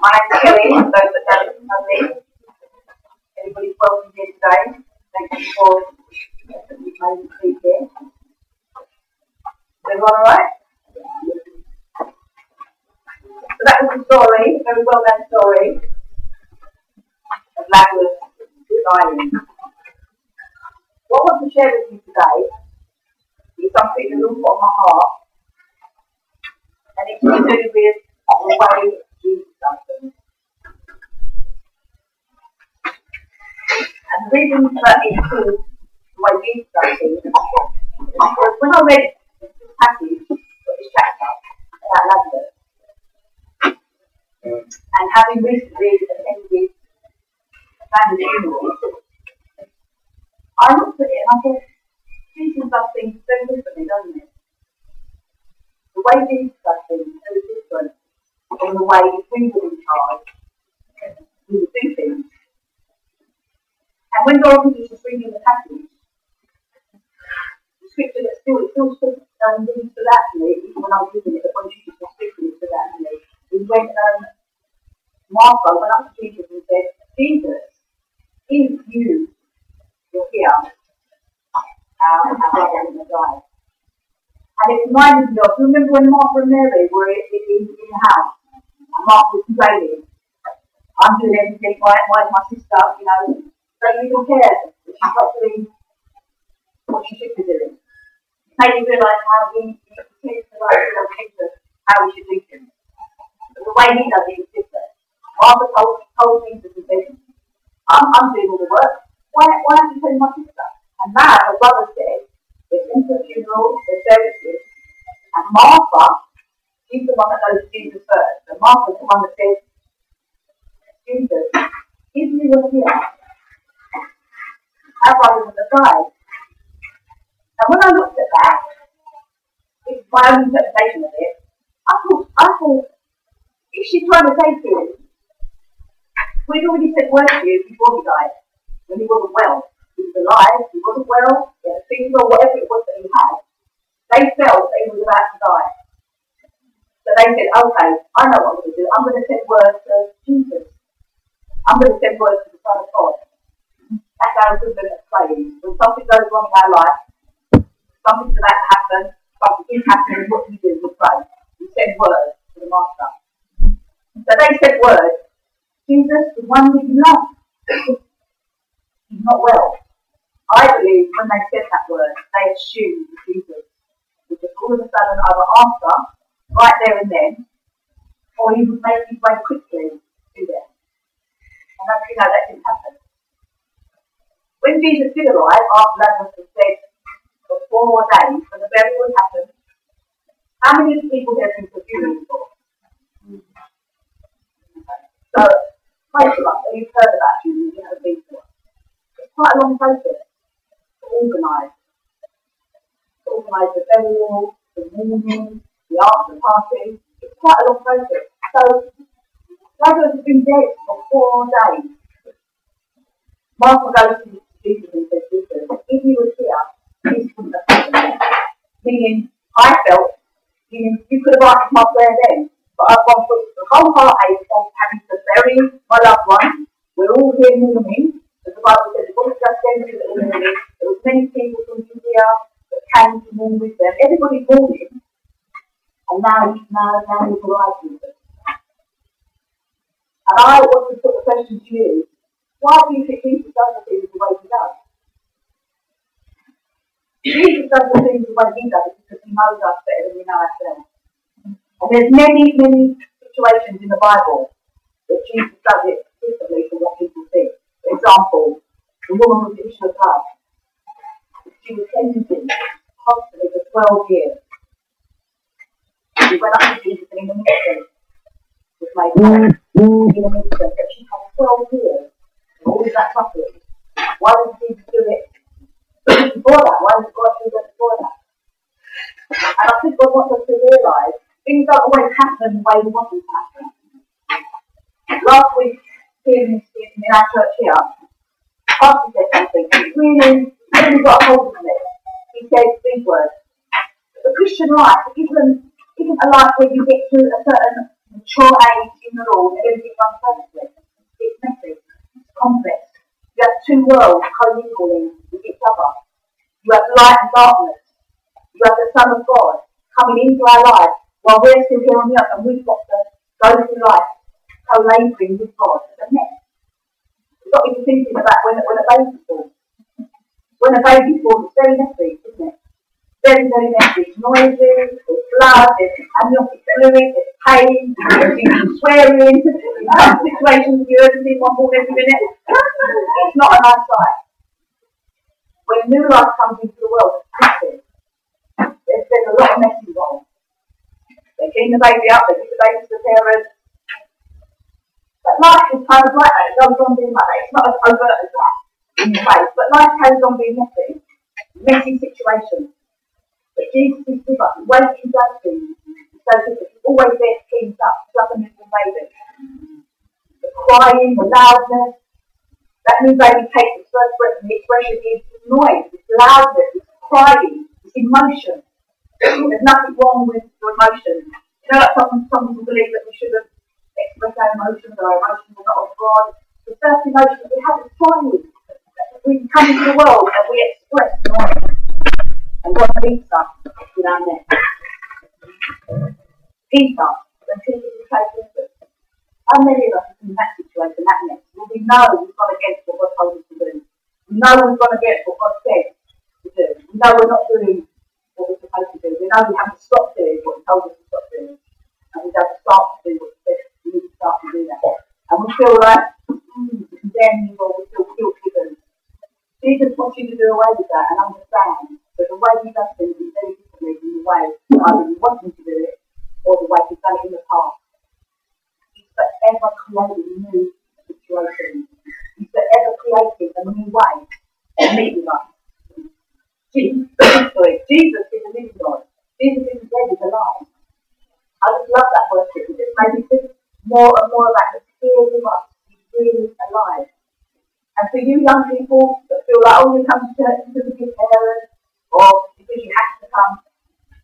My name's Kelly, for those that don't know me. Everybody's welcome here today. Thank you for you've me speak here. Everyone alright? So that was a story, a very well known story of Lazarus dying. What I want to share with you today is something that's on my heart, and it's to do with the way And the reason that it's called the way Jesus does is because when I read this passage, or this chapter about Lazarus, and having recently attended a family funeral, I looked at it and I thought, Jesus does things so differently, doesn't it? The way Jesus does things is so different from the way if we were in charge, we would do things. And when Dorothy was reading the passage, the scripture that still, it still stood, um, really stood out to me, even when I was reading it, but when she was speaking, it stood out to me. Is when um, Martha went up to Jesus and said, Jesus, if you were here, our, brother would have died. And it reminded me of, remember when Martha and Mary were in, in, in the house? And Martha was complaining, I'm doing everything right, why is my sister, you know, don't even care that she's not doing what she should be doing. It made me realise how we need to take the right how we should do things. But the way he does it is different. Martha told, told Jesus and said, I'm, I'm doing all the work. Why, why aren't you telling my sister? And now her brother said, there's into the funeral, there's services, and Martha, she's the one that knows Jesus first. And Martha's the one that says, Jesus, if you were here, our brother would have died. And when I looked at that, it's my own interpretation of it, I thought, I thought, is she trying to say to him, we'd already said words to you before he died, when he wasn't well. He was alive, he wasn't well, he had a fever, whatever it was that he had. They felt that he was about to die. So they said, okay, I know what I'm going to do. I'm going to send word to Jesus. I'm going to send word to the Son of God. That's our equivalent of praying. When something goes wrong in our life, something's about to happen, something is happening, what do we do? We pray. We send word to the Master. So they said word, Jesus, the one that you love, he's not well. I believe when they said that word, they assumed Jesus just all of a sudden either answer right there and then, or he would make his way quickly to them. And as you know, that didn't happen. When Jesus did arrive after Lazarus was dead for four more days, when the burial happened, how many people there been funeral for? So, most of us, you've heard about funerals, you haven't been to. It's quite a long process to organise. To organise the burial, the mourning, the after party. It's quite a long process. So, Lazarus has been dead for four days. Martha goes to Jesus and says, Jesus, if you were here, this wouldn't have happened. Meaning, I felt, meaning you could have answered my prayer then, but I've gone through the whole heartache of having to bury my loved one. We're all here mourning. As the Bible says, it wasn't just them who were mourning. There was many people from Judea that came to mourn with them. Everybody's mourning. And now, now, now arrived with them. And I want to put the question to you, why do you think Jesus does the things the way he does? Jesus does the things the way he does because he knows us better than we know ourselves. And there's many, many situations in the Bible that Jesus does it differently from what people think. For example, the woman with the issue of blood. She was cleansing constantly for 12 years. She went up to Jesus and in the instant was made whole. In an instant, but she had 12 years all of that suffering. Why did Jesus do it before that? Why did God do that before that? And I think God wants us to realise things don't always happen the way we want to happen. Last week, here in, in our church here, Pastor said something that really, really got hold of me. He said these words. The Christian life isn't, isn't a life where you get to a certain mature age in the Lord and everything runs perfectly. It's messy. It's complex. You have two worlds co-mingling with each other. You have light and darkness. You have the Son of God coming into our lives while we're still here on the earth and we've got to go through life co-labouring with God. It's a mess. You've got to be thinking about when, when a baby's born. When a baby's born, it's very messy, isn't it? Very, very messy. Noisy, there's blood, there's amniotic fluid, there's pain, there's swearing, there's situations you in one born every minute. It's not a nice sight. When new life comes into the world, it's there's, a lot of mess involved. They clean the baby up, they give the baby to the parents. But life is kind of like that. It goes on being like that. It's not as overt as that in your face. But life goes on being messy. Messy situations. Us. The he does things is so different. He's always there to clean up, a little baby. The crying, the loudness. That new baby takes its first breath and the expression is noise, it's loudness, it's crying, it's emotion. There's nothing wrong with your emotions. You know, like some, some people believe that we shouldn't express our emotions our emotions are not of God. The first emotion that we have is pride. We come into the world and we express noise. And God beats us with our neck. Peter, when Peter betrayed Jesus, how many of us in that situation, that next? Well, we know we've gone against what God told us to do. We know we've gone against what God said to do. We know we're not doing what we're supposed to do. We know we have to stop doing what He told us to stop doing. And we have to start to do what He said we need to start to do that. And we feel like mm, condemned or we feel guilt ridden. Jesus wants you to do away with that and understand the way He does things is very differently from the way either you want Him to do it or the way He's done it in the past. He's forever creating new situations. He's forever creating a new way meet with us. Jesus, sorry, Jesus is a living God. Jesus isn't dead, he's alive. I just love that worship. It just made me think more and more about the fear of us. He's really alive. And for you young people that feel like, oh, you come to church because of your parents or because you have to come,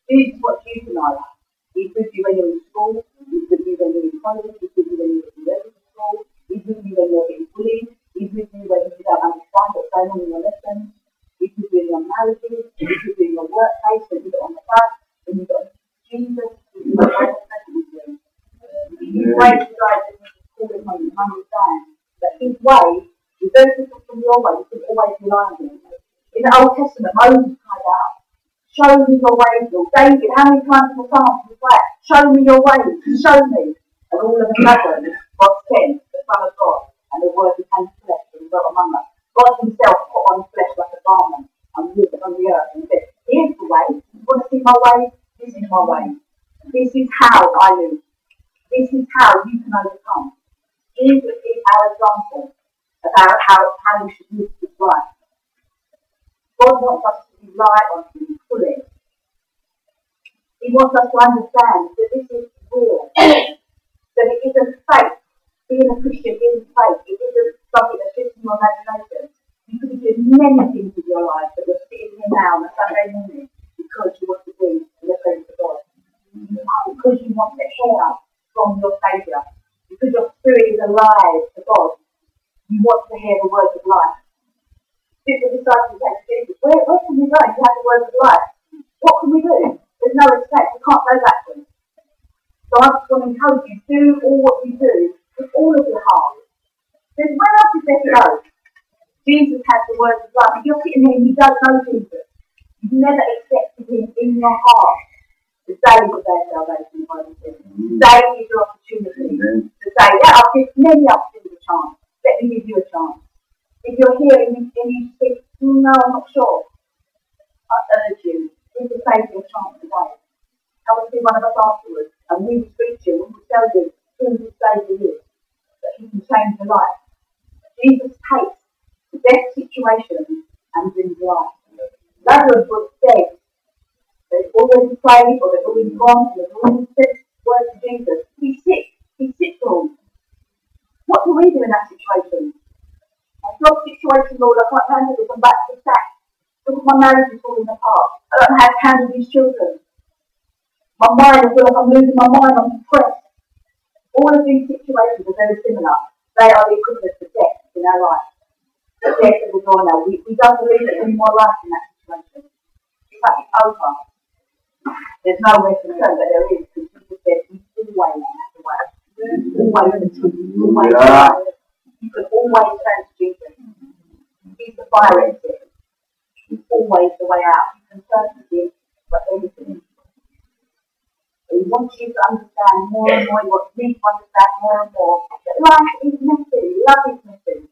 Jesus wants you to know that. He's with you when you're in school, he's with you when you're in college, he's with you when you're in regular school, he's with you when you're being bullied, he's with you when you don't understand what's going on in your lessons. If you're doing your marriages, if you're doing your workplace, when you get on the bus, when you Jesus, is the one that's with you. You pray to God and you call him home, you understand that his way is very different from your way. You can always rely on him. In the Old Testament, Moses cried out, Show me your ways, Lord. David, how many times in the Psalms was that? Show me your ways, show me. And all of a sudden, God sent the Son of God, and the word became flesh and dwelt among us. God himself put on flesh like a garment and lived on the earth and said, Here's the way. You want to see my way? This is my way. This is how I live. This is how you can overcome. Jesus is our example of how, how, we should live this life. God wants us to rely on him fully. He wants us to understand that this is real. that it isn't fake. Being a Christian isn't fake. It isn't something that's just in your imagination. You could be doing many things with your life, but you're sitting here now on a Sunday morning because you want to be a reference to God. Because you want to hear from your Saviour. Because your spirit is alive to God. You want to hear the words of life. The disciples say to Jesus, where, where can we go? You have the word of life. What can we do? There's no escape. We can't go backwards. So I just want to encourage you, do all what you do with all of your heart. Then where else is there to go? Jesus has the word of life. If you're sitting here and you don't know Jesus, you've never accepted him in your heart. Today is the day of salvation, the Bible says. Today is your opportunity to say, yeah, I've given many opportunities a chance. Let me give you a chance. If you're here and you, and you no, I'm not sure, I urge you, give the Saviour a chance today. Come and see one of us afterwards, and we will speak to you, and we will tell you who this Saviour is, that he can change your life. Jesus takes the best situation and brings life. Lazarus was dead. They've already prayed, or they've already gone, they've already said words to Jesus. He's sick. He's sick, Lord. What do we do in that situation? Job situation, Lord, I can't handle this. I'm back to. Look at my marriage is falling apart. I don't know how to handle these children. My mind, I feel like I'm losing my mind. I'm depressed. All all of these situations are very similar. They are the equivalent of death in our life. The death of the doornail. We, we don't believe that any more life in that situation. In fact, it's over. There's no way to turn, but there is. Because Jesus said, He's always the way. Always the truth. Always the way. You can always turn to Jesus. Fire exit. He's always the way out. Turn to Him for anything. He wants you to understand more and more. He wants me to understand more and more that life is messy. Love is messy.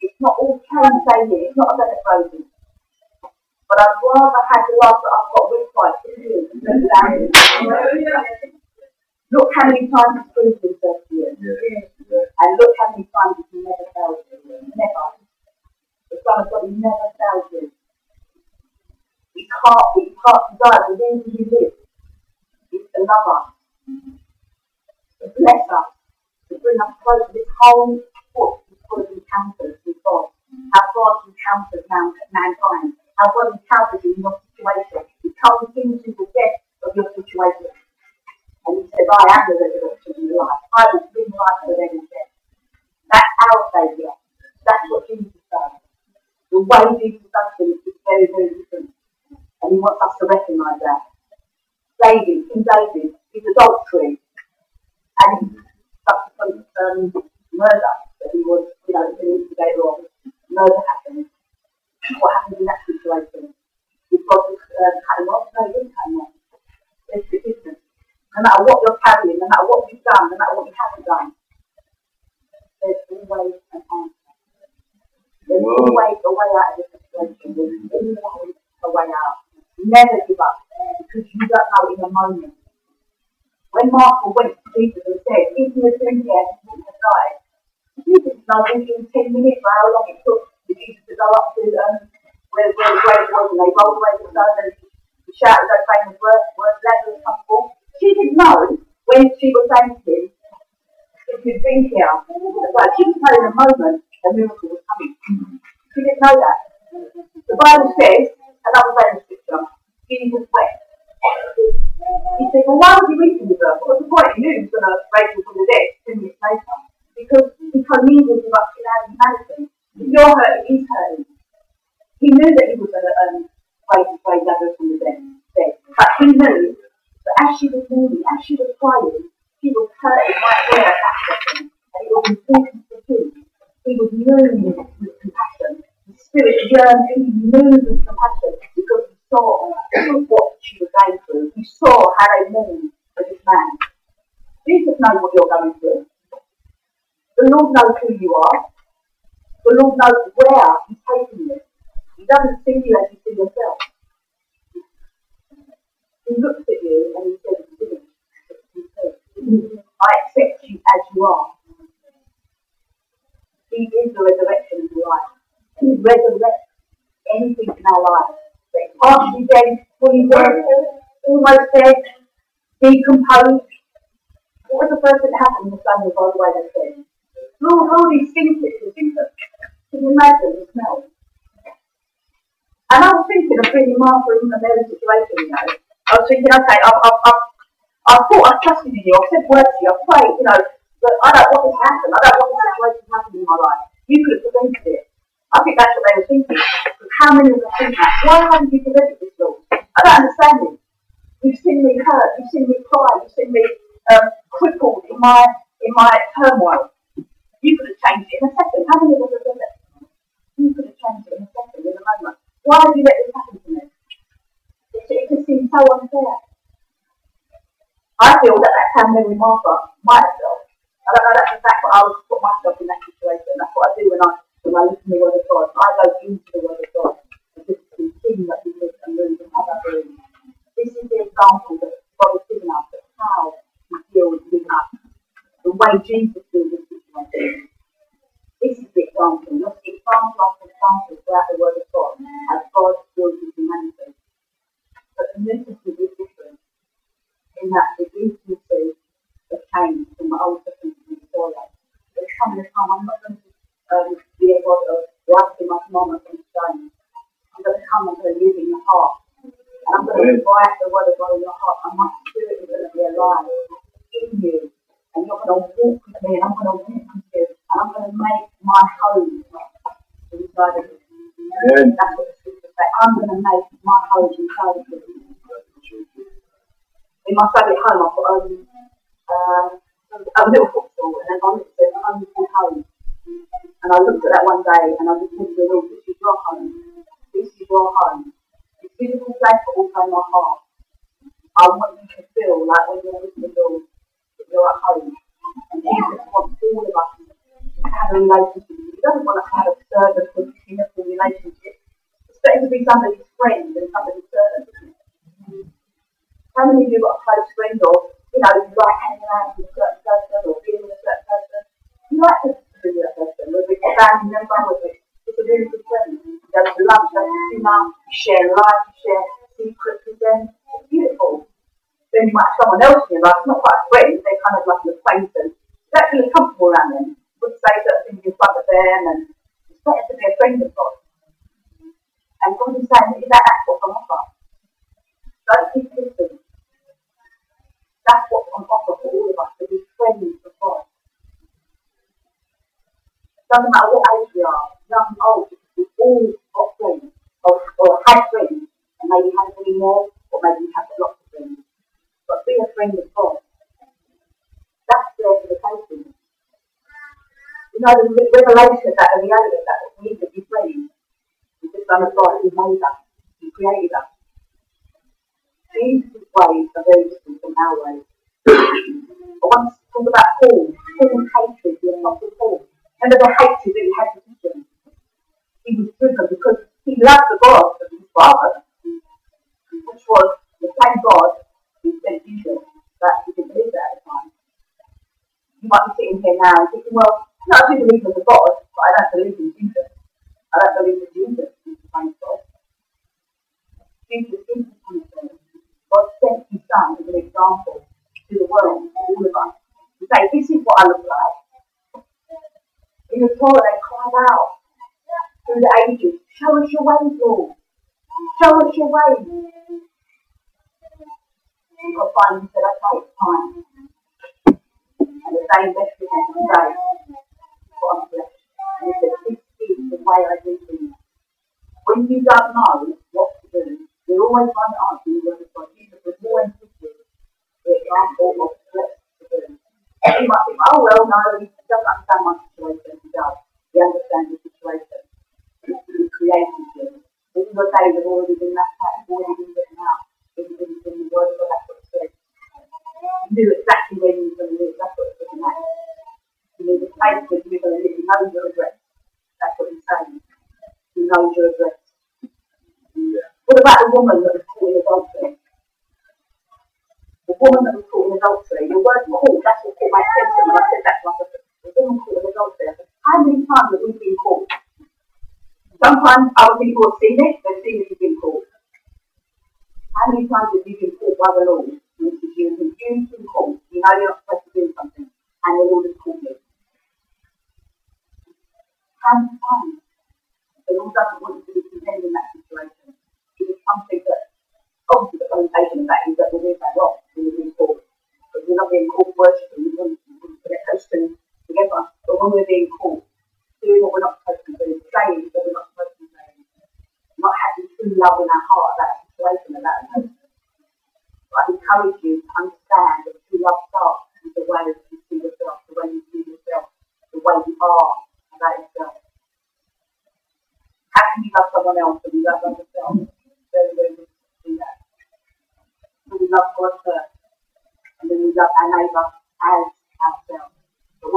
It's not all plain. It's not a bed of roses. But I'd rather have the love that I've got with Christ than. Look how many times heart desire, the reason you live is to love us, to bless us, to bring us close. This whole book is full of encounters with God. How God encounters mankind. How God encounters you in your situation. He comes into the depth of your situation. And he says, I am the resurrection and the life. I will bring life to them in death. That's our Saviour. That's what Jesus does. The way Jesus does things is very, very different. And he wants us to recognise that. King David, his adultery moment. When Martha went to Jesus and said, If you had been here, have died. He didn't know within 10 minutes or he her? What was the point? He knew he was going to raise him from the dead 10 minutes later. Because he commingles with us in our humanity. If you're hurting, he's hurting. He knew that he was going to um, raise, raise Lazarus from the dead. But he knew that as she was mourning, as she was crying, he was hurting right there at that second. And it was important for him. He was moved with compassion. The spirit yearned him, moved with compassion because he saw what she was going through. He saw how they mourned for this man. Jesus knows what you're going through. Lord knows who you are. The Lord knows where He's taking you. He doesn't see you as you see yourself. He looks at you and he says, "Finished." He says, I accept you as you are. He is the resurrection of your life. He resurrects anything in our life. That's partially dead, fully dead, almost dead, decomposed. What was the first thing that happened when the sun was by the way they said? Lord, all these things that you think of. Can you imagine smell? And I was thinking of bringing Martha a Mary's situation, you know. I was thinking, okay, I've, I've, I've, I thought I trusted in you, I've said words to you, I've prayed, you know, but I don't want this to happen. I don't want this situation to happen in my life. You could have prevented it. I think that's what they were thinking. But how many of us think that? Why haven't you prevented this? I don't understand it. You've seen me hurt, you've seen me cry, you've seen me um, crippled in my in my turmoil. You could have changed it in a second. How many of us have done that? You could have changed it in a second, in a moment. Why have you let this happen to me? It, it just seems so unfair. I feel that that's how Mary Martha might. I don't know that's the fact, but I would put myself in that situation. That's what I do when I when I listen to the word of God. I go into the word of God and just see that we live and move and have our being. This is the example that God has given us of how He deals with us. The way Jesus deals with situations. This is the example. You'll see example after example throughout the word of God as God deals with humanity. But the New is different in that the intimacy of change from the Old Testament to the Torah. Coming a time I'm not going to say. I'm go you share life, share secrets with them. It's beautiful. Then you might have someone else in your life, not quite a friend, they're kind of like an acquaintance. You don't feel comfortable around them. You wouldn't say certain things in front of them, and it's better to be a friend of God. And God is saying, is that that's what's on offer? Don't keep listening. That's what's on offer for all of us, to be friends of God. Doesn't matter what age we are, young, old, we all got friends, or, or had friends, and maybe have any more, or maybe have lots of friends. But be a friend of God. That's the taking. You know, the revelation of that, the reality of that, that we need to be friends with the Son of God who made us, who created us. Jesus' ways are very different from our ways. I want to talk about Paul. Paul's hatred, the Apostle Paul. Remember the hatred that he had for Christians? He was driven because he loved the God of his father, which was the same God who sent Jesus, but he didn't believe that at the time. You might be sitting here now and thinking, well, no, I do believe in the God, but I don't believe in Jesus. I don't believe that Jesus is the same God. Jesus is the same God. God sent his son as an example to the world, to all of us, to say, this is what I look like. In the Torah, they cried out through the ages, show us your ways, Lord. Show us your ways. And God finally said, okay, it's time. And the same message began today for our flesh. And he said, this is the way I do things. When you don't know what to do, you're always trying to answer the word of God. Jesus more insistent the example of what to do. And you might think, oh well, no, he doesn't understand my situation. He does. He understands the situation. He created you. All your days have already been mapped out, already been written out. In, in, in the word of God, that's what it says. You exactly where you were going to live. That's what it's looking at. You knew the place where you were going to live. You know your address. That's what he's saying. You know your address. What about the woman that was caught in adultery? The woman that was caught in adultery, the word caught, that's what caught my attention when I said that to myself. The woman caught in adultery. I said, How many times have we been caught? Sometimes other people have seen it, they've seen that you've been caught. How many times have you been caught by the Lord?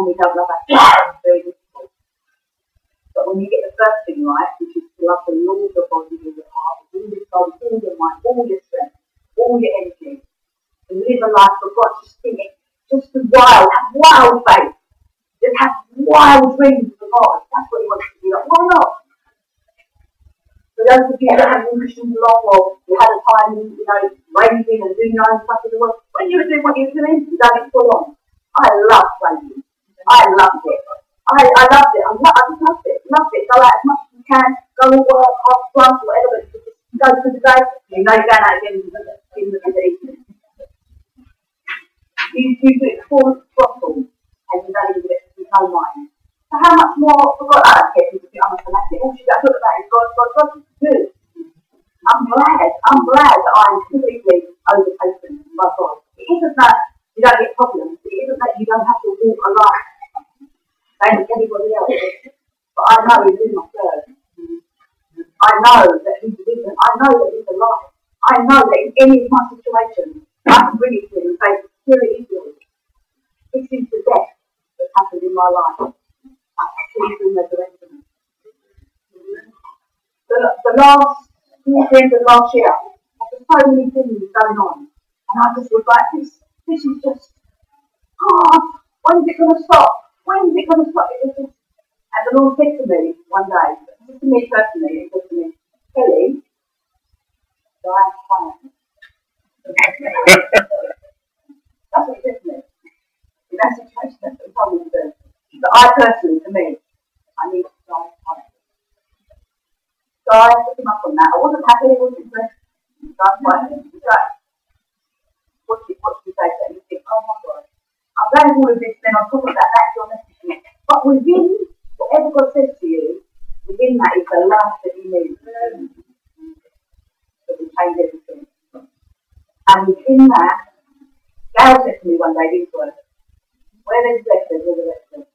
We don't love ourselves, it's very difficult. But when you get the first thing right, which is to love the Lord your all your heart, all your soul, all your mind, all your strength, all your energy, and live a life for God, just think it, just be wild, have wild faith, just have wild dreams for God. That's what He wants to do. Like, why not? For those of you that have been Christians long or you had a time, you know, raving and doing your own stuff in the world, when you were doing what you were doing, you done it for long. I loved raving. I loved it. I, I loved it. I, lo- I just loved it. Loved it. Go out as much as you can. Go and work, half drunk, whatever, but just go for the You know you're going out again in the, in the, in the evening. You, you do it full throttle. more, forgot I don't get people to think I'm a fanatic. All she's got to talk about is God, God, God, good. I'm glad, I'm glad that I'm completely overtaken by God. It isn't that you don't get problems. It isn't that you don't have to walk a life same as anybody else. But I know He's in my church. I know that He's living. I know that He's alive. I know that in any of my situations, I can bring it to Him and say, here is. This is the death that's happened in my life. I see Him resurrection. The, the last towards the end of last year, there were so many things going on. And I just was like, this, this is just, oh, when's it going to stop? When's it going to stop? It was just, and the Lord said to me one day, just to me personally, he said to me, Kelly, that's what said to me. In that situation, that's what he told me to do. But I personally, to me, I need quiet. So I took him up on that. I wasn't happy, I wasn't impressed. What we say him? think, oh my God, I'm going all of this, then on top of that, that's your message. But within whatever God says to you, within that is the life that you need. That will change everything. And within that, Gail said to me one day these words, where there's blessing, there's a blessing.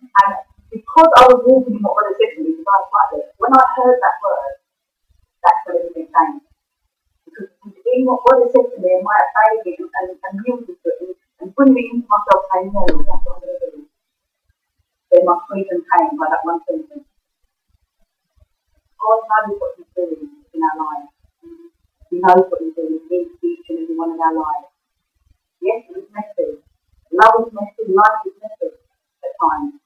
And because I was walking in what God had said to me, because I was like when I heard that word, that's when everything changed. Because in what God had said to me, and my obeying and, and yielding to it, and it into myself, saying, no, that's what I'm going to do. Then my freedom came by that one sentence. God knows what He's doing in our lives. He knows what He's doing in each and every one of our lives. Yes, it's messy. Love is messy. Life is messy at times.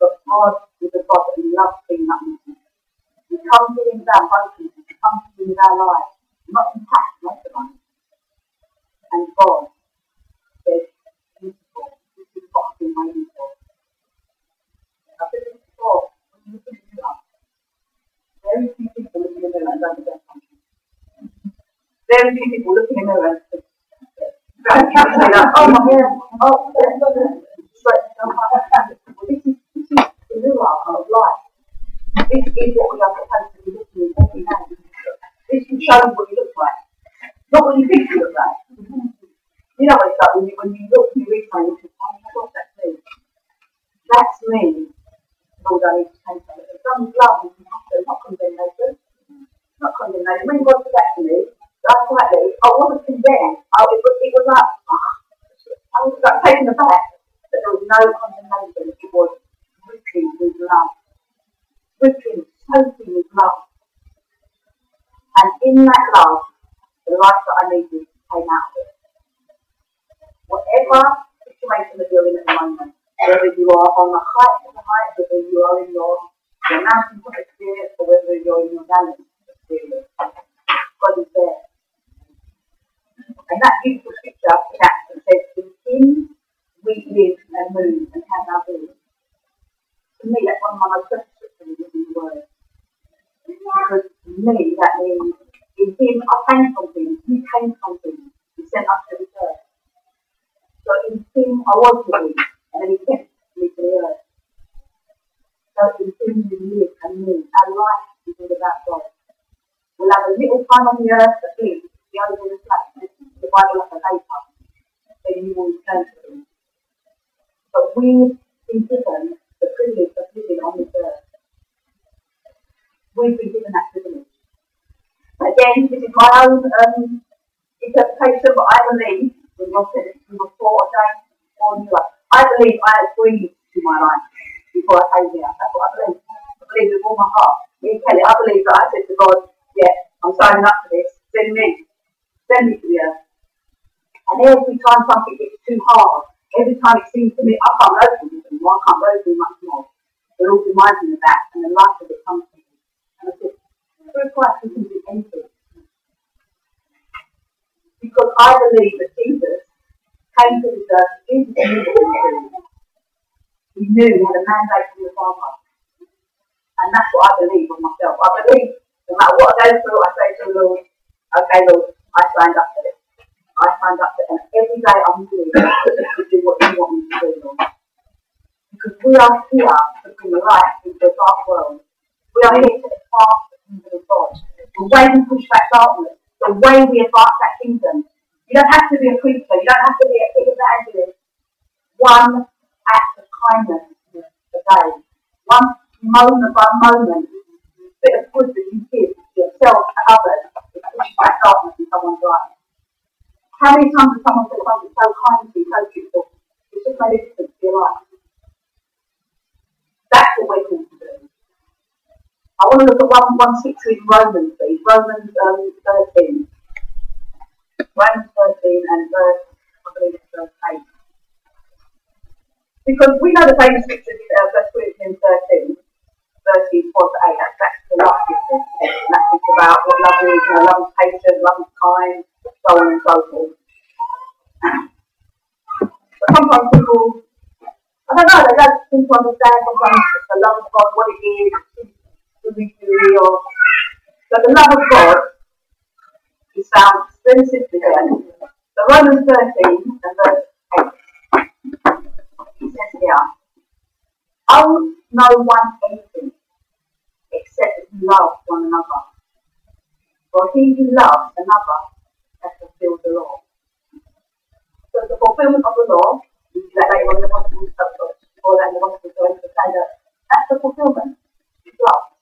But God is a God that loves being that movement. We come to Him with our brokenness, we come to Him with our lives, not in tax, not tonight. And God says, beautiful, this is what I've been waiting for. I've said this before, when you look in mirror, very few people look in the mirror and don't get something. Very few people look in the mirror and say, oh my hair, oh, straight, well, this is the mirror of life. This is what we are supposed to be looking at. This can show you what you look like, not what you think you look like. You know what it's like when you, when you look, you you think, oh God, that's me. That's me. Lord, I need to change something. Some love and compassion, not condemnation. Not condemnation. When God said that to me, that's quietly, I wasn't condemned. I, it, was, it was like, oh, I was like taken aback. But there was no condemnation. It was dripping with love. Dripping, soaking with love. And in that love, the life that I needed came out of it. Whatever situation that you're in at the moment, whether you are on the height of the height, whether you are in your, top experience, or whether you're in your valley experience, God is there. And that beautiful scripture in Acts says, In Him we live and move and have our being to me, that's one of my most precious scriptures in the Word. Because to me, that means in Him, I came from Him, He came from Him, He sent us to the earth. So in Him, I was living, and then He sent me to the earth. So in Him, we live and move. Our life is all about God. We'll have a little time on the earth that is the the flat, the Bible like a vapor, then you will return to Him. But we've been given the privilege of living on this earth. We've been given that privilege. Again, this is my own um, interpretation, but I believe, when God said it, we were foreordained for new life. I believe I breathed to my life before I came here. That's what I believe. I believe with all my heart. Me, Kelly, I believe that I said to God, yeah, I'm signing up for this. Send me. Send me to the earth. And every time something gets too hard, every time it seems to me, I can't go through this anymore, I can't go through much more. It all reminds me of that, and the life of it comes to me. And I said, through Christ we can do anything. Because I believe that Jesus came to this earth, Jesus He knew had a mandate from the Father. And that's what I believe of myself. I believe no matter what I go through, I say to the Lord, okay, Lord, I signed up for this. I signed up for it. And every day I'm doing to do what you want me to do, Lord. Because we are here to bring the light into the dark world. We are here to advance the kingdom of God. The way we push back darkness, the way we advance that kingdom. You don't have to be a preacher, you don't have to be a big evangelist. One act of kindness a day. One moment by moment, bit of good that you give yourself and others to push back darkness in someone's life. How many times has someone said something so kind to you, so beautiful? It's just made a difference to your life. That's what we're called to do. I want to look at one, one scripture in Romans, please. Romans um, 13. Romans 13 and verse, I believe it's verse 8. Because we know the famous scripture in uh, First Corinthians 13, verses 4 to 8. That's, that's the last scripture. And that talks about what love is, you know, love is patient, love is kind, so on and so forth. But sometimes people I don't know, they don't seem to understand sometimes the love of God, what it is, who we do, or but the love of God is found very simply there. So Romans 13 and verse 8. He says here, Owe no one anything except that you love one another. For he who loves another has fulfilled the law. So the fulfillment of the law that later on in the gospel or that in the gospel so to say that that's the fulfillment. It's love.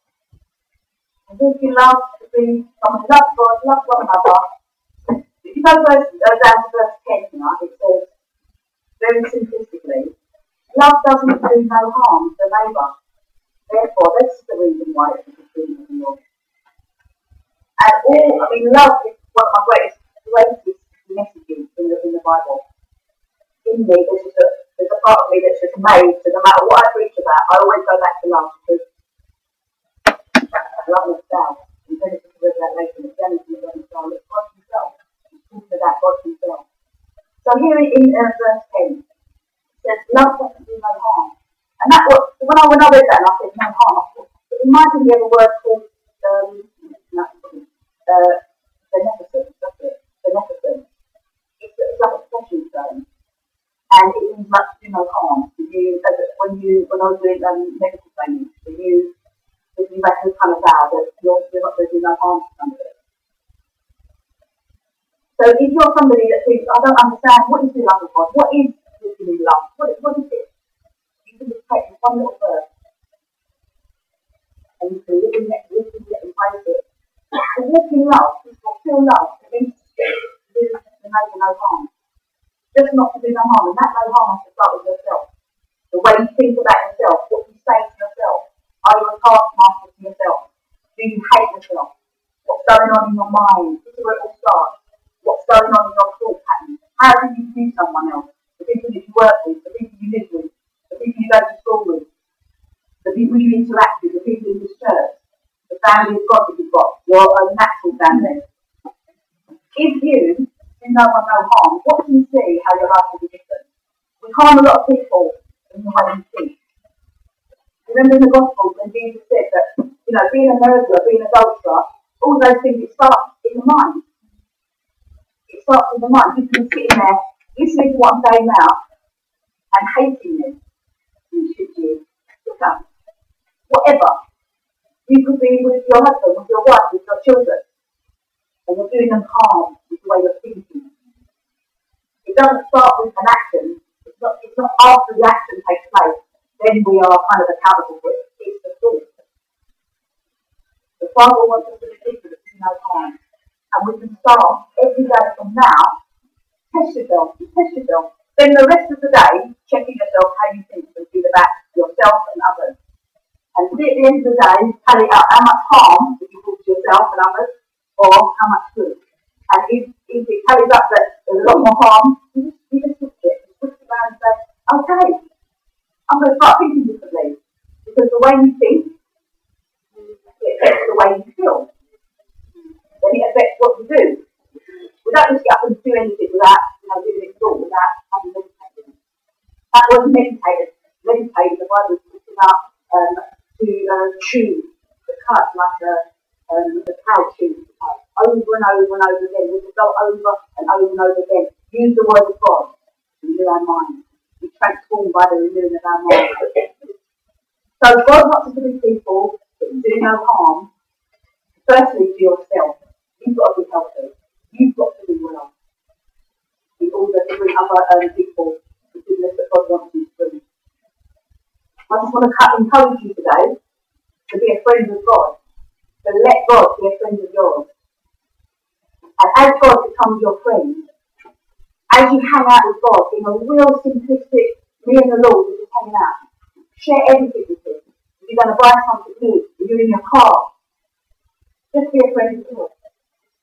And if you love to be someone who loves God, love one another. If you go verse, uh, down to verse 10 tonight, it says, very simplistically, love doesn't do no harm to the neighbour. Therefore, that's the reason why it's the fulfillment of law. And all, I mean, love is one of my greatest, greatest messages in the, in the Bible in me, there's just a, there's a part of me that's just made, so no matter what I preach about, I always go back to love because love itself. And to read that later, but Genesis love itself, it's God himself. It's about God himself. So here in uh, verse 10, says, love doesn't do no harm. And that was, when I, when I read that, and I said no harm, I thought, it reminded me of a word called, um, uh, beneficence, that's it, beneficence. It's, it's like a possession term and it means much do no harm. You, when you, when I was doing um, medical training, you, if you make kind of vow that you're, you're not going to do no harm to somebody. So if you're somebody that thinks, I don't understand, what is the love of God? What is really love? What, what is it? You can just take one little verse and you can live in it, live in it, embrace it. To walk in love, to fulfill love, to be to do no harm just not to do no harm. And that no harm has to start with yourself. The way you think about yourself, what you say to yourself. Are you a taskmaster to yourself? Do you hate yourself? What's going on in your mind? This is where it all starts. What's going on in your thought pattern? How do you view someone else? The people that you work with, the people you live with, the people you go to school with, the people you interact with, the people in this church, the family of God that you've got, your own natural family. If you do no one no harm, what can you see how your life will be different? We harm a lot of people in the way we think. Remember in the Gospels when Jesus said that, you know, being a murderer, being an adulterer, all those things, it starts in the mind. It starts in the mind. You can be sitting there, listening to I'm saying now, and hating me. You should you look up. Whatever. You could be with your husband, with your wife, with your children, and you're doing them harm with the way you're thinking. It doesn't start with an action. It's not, it's not after the action takes place, then we are kind of accountable for it. It's the thought. The Father wants us to be people that no harm. And we can start every day from now. Test yourself. Test yourself. Spend the rest of the day checking yourself how you think and feel about yourself and others. And at the end of the day, tally out how much harm did you cause yourself and others, or how much good. And if, if it carries up that there's a lot more harm, you just, you just switch it. You switch it around and say, okay, I'm going to start thinking differently. Because the way you think, it affects the way you feel. Then it affects what you do. Just get up and do anything without, you know, giving it thought, without having meditated. That was meditated. Meditated, the Bible talks about um, to uh, chew the cut like a um, the cow chews over and over and over again. We can go over and over and over again. Use the word of God to renew our minds. Be transformed by the renewing of our mind. So God wants to be people that do no harm. Firstly, to yourself. You've got to be healthy. You've got to be well. In order to bring other um, people the goodness that God wants you to bring. I just want to encourage you today to be a friend of God. To let God be a friend of yours. And as God becomes your friend, as you hang out with God in a real simplistic, me and the Lord, are just hanging out, share everything with Him. If you're going to buy something new, if you're in your car, just be a friend of God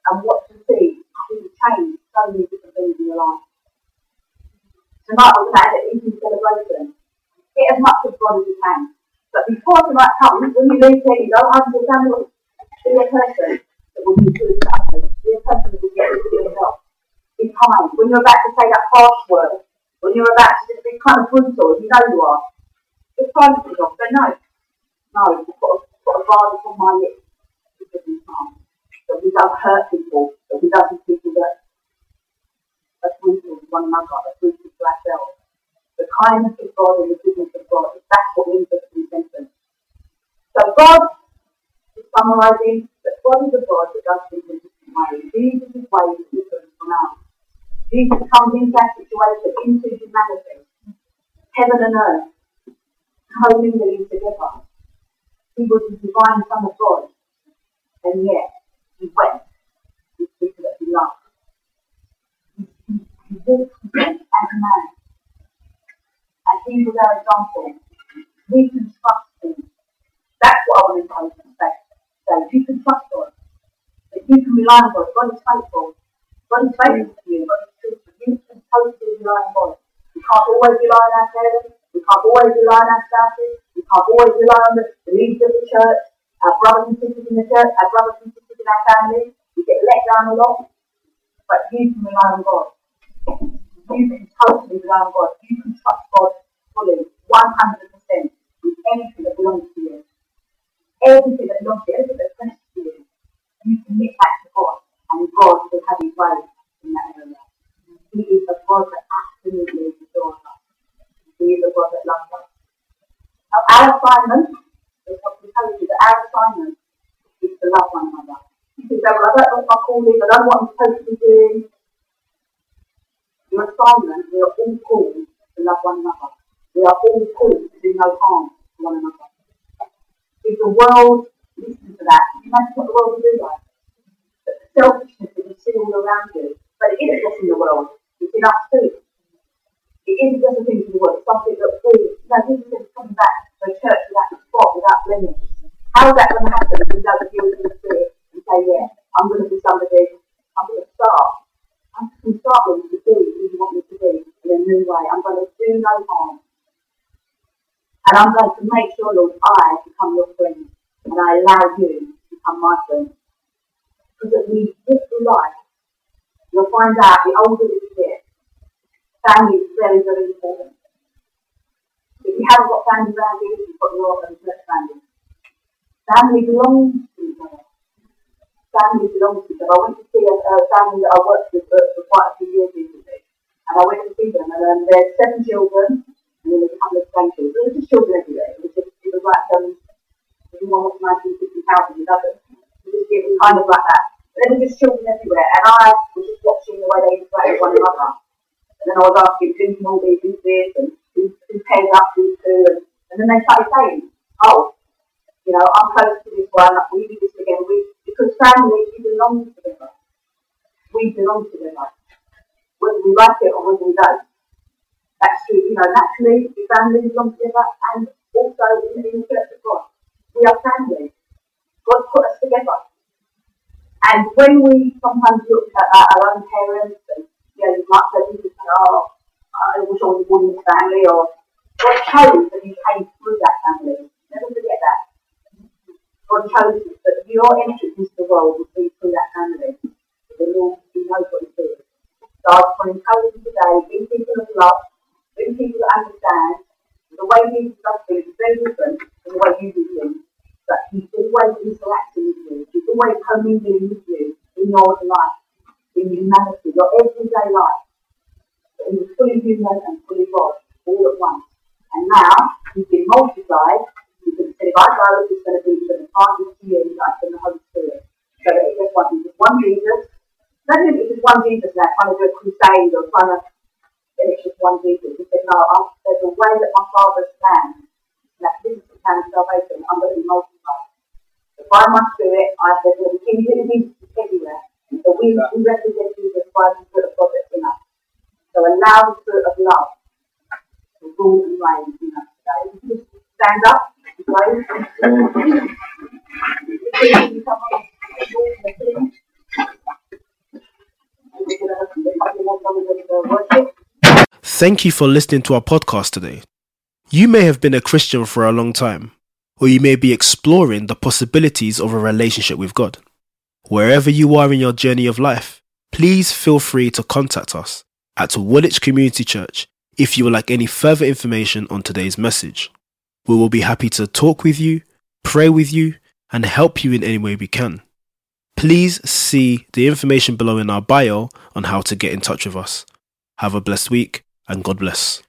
and watch and see will change so many different things in your life. We're going to have an evening celebration. Get as much of God as you can. But before tonight comes, when you leave here, you don't have to be a person that will be good to others. Be a person that will get rid of help be kind. When you're about to say that harsh word, when you're about to just be kind of brutal, you know you are, just it off. Say no. No, I've got, a virus on my lips because we can't. That we don't hurt people, that we don't be people that are one another, are brutal to ourselves. The kindness of God and the goodness of God, that's what leads us to repentance. So God is summarizing that God is a God that does things in different ways. The ways that different from ours. Jesus comes into that situation, into humanity, heaven and earth, co-mingling together. He was the divine Son of God, and yet he went with people that he loved. He, he, them as a man, and he was our example. We can trust him. That's what I want to encourage you to say. So you can trust God. That you can rely on God. God is faithful. God is faithful to you. God is you can totally rely on God. We can't always rely on our parents. We can't always rely on our spouses. We can't always rely on the leaders of the church, our brothers and sisters in the church, our brothers and sisters in our family. We get let down a lot. But you can rely on God. You can totally rely on God. You can trust God fully, 100% with anything that belongs to you. Everything that belongs to you, everything that's precious to you, you commit that to God, and God will have his way in that area. He is a God that absolutely adores us. He is a God that loves us. Now, our assignment is what we tell you that our assignment is to love one another. You can say, well, I don't know what my call is, I don't know what I'm supposed to be doing. Your assignment, we are all called to love one another. We are all called to do no harm to one another. If the world listens to that, you imagine what the world will do like. Selfishness that you see all around you, but it isn't in the world. It's in us too. It isn't just a thing for the world, something that we, you know, people just coming back to a church without a spot, without blemish. How is that going to happen if we don't deal with the spirit and say, yeah, I'm going to be somebody, I'm going to start. I'm going to start with to be who you want me to be in a new way. I'm going to do no harm. And I'm going to make sure, Lord, I become your friend and I allow you to become my friend. Because as we live through life, You'll find out the older you get, family is very, very important. If you haven't got family around you, you've got your own family. Family belongs to each other. Family belongs to each other. I went to see a, a family that I worked with for, for quite a few years recently. And I went to see them, and um, there's seven children, children everywhere. It was just, it was like, um, everyone was 1950 housing, it doesn't. It was kind of like that. There were just children everywhere, and I was just watching the way they interacted with one another. And then I was asking who's Morby, who's this, and who's, who's paired up, who's who, and, and then they started saying, oh, you know, I'm close to this one, we do this together, we, because family, we belong together. We belong together. Whether we like it or whether we don't. True, you know, naturally, the family belong together, and also in, the church of God. We are family. God put us together. And when we sometimes look at our own parents, and you know, you might say, oh, I wish I was born in this family, or God chose that you came through that family. Never forget that. God chose that your entrance into the world would be through that family. The Lord, He knows what He's doing. So I want to encourage you today, be people of love, be people understand. The way Jesus does things is very different from the way you do things but he's always interacting with you. He's always commingling with you in your life, in humanity, your everyday life. But he's fully human and fully God all at once. And now he's been multiplied, he's if I go, it's going to be for the party to you, like the Holy Spirit. So that it's just one Jesus. One Jesus. Even if it's one Jesus now, trying to do a crusade or trying to, and it's just one Jesus. He said, there's a way that my Father's plan. that this is the plan of salvation. I'm going to be multiplied. So by my Spirit, I said, well, the King of Jesus is everywhere. So we, we represent Jesus by the Spirit of God that's in us. So allow the Spirit of love to rule and reign in us today. Stand up, wave. Thank you for listening to our podcast today. You may have been a Christian for a long time, or you may be exploring the possibilities of a relationship with God. Wherever you are in your journey of life, please feel free to contact us at Woolwich Community Church if you would like any further information on today's message. We will be happy to talk with you, pray with you, and help you in any way we can. Please see the information below in our bio on how to get in touch with us. Have a blessed week and God bless.